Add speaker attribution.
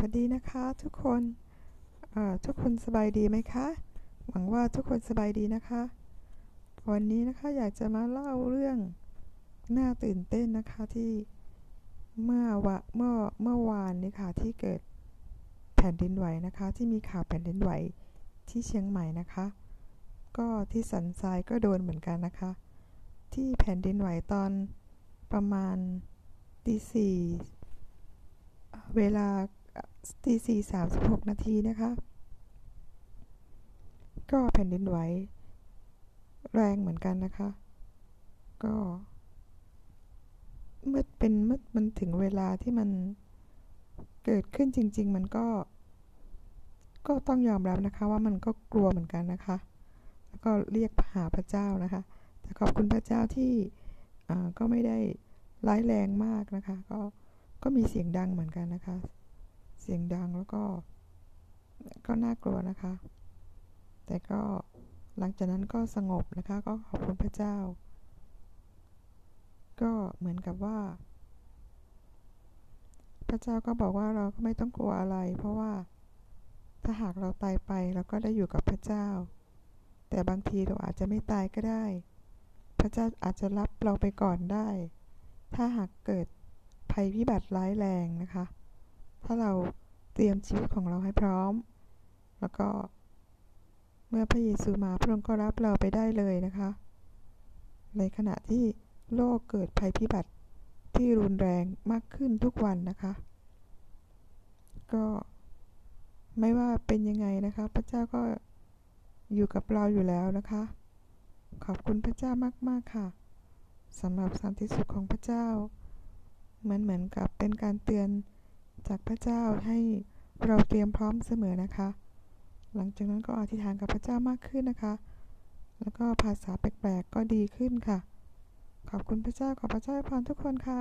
Speaker 1: วัสดีนะคะทุกคนทุกคนสบายดีไหมคะ หวังว่าทุกคนสบายดีนะคะ วันนี้นะคะอยากจะมาเล่าเรื่องน่าตื่นเต้นนะคะที่เมื่อวะเมื่อเมื่อวานนี้ค่ะที่เกิดแผ่นดินไหวนะคะ ที่มีข่าวแผ่นดินไหวที่เชียงใหม่นะคะ ก็ที่สันทรายก็โดนเหมือนกันนะคะ ที่แผ่นดินไหวตอนประมาณตีสี่เวลา ตีสี่สามสิบหกนาทีนะคะ ก็แผ่นดินไหวแรงเหมือนกันนะคะ ก็เมื่อเป็นเมื่อมันถึงเวลาที่มันเกิดขึ้นจริง ๆ มันก็ ก็ต้องยอมรับนะคะว่ามันก็กลัวเหมือนกันนะคะ แล้วก็เรียกหาพระเจ้านะคะ แต่ขอบคุณพระเจ้าที่ก็ไม่ได้ร้ายแรงมากนะคะ ก็ก็มีเสียงดังเหมือนกันนะคะ เสียงดังแล้วก็ ก็น่ากลัวนะคะ แต่ก็หลังจากนั้นก็สงบนะคะ ก็ขอบคุณพระเจ้า ก็เหมือนกับว่า พระเจ้าก็บอกว่าเราก็ไม่ต้องกลัวอะไร เพราะว่าถ้าหากเราตายไปเราก็ได้อยู่กับพระเจ้า แต่บางทีเราอาจจะไม่ตายก็ได้ พระเจ้าอาจจะรับเราไปก่อนได้ ถ้าหากเกิดภัยพิบัติร้ายแรงนะคะ ถ้าเราเตรียมชีวิตของเราให้พร้อม แล้วก็เมื่อพระเยซูมาพระองค์ก็รับเราไปได้เลยนะคะ ในขณะที่โลกเกิดภัยพิบัติที่รุนแรงมากขึ้นทุกวันนะคะ ก็ไม่ว่าเป็นยังไงนะคะ พระเจ้าก็อยู่กับเราอยู่แล้วนะคะ ขอบคุณพระเจ้ามาก ๆ ค่ะสำหรับสันติสุขของพระเจ้ามือนเหมือนกับเป็นการเตือน จากพระเจ้าให้เราเตรียมพร้อมเสมอนะคะ หลังจากนั้นก็อธิษฐานกับพระเจ้ามากขึ้นนะคะ แล้วก็ภาษาแปลกๆก็ดีขึ้นค่ะ ขอบคุณพระเจ้าขอพระเจ้าพรทุกคนค่ะ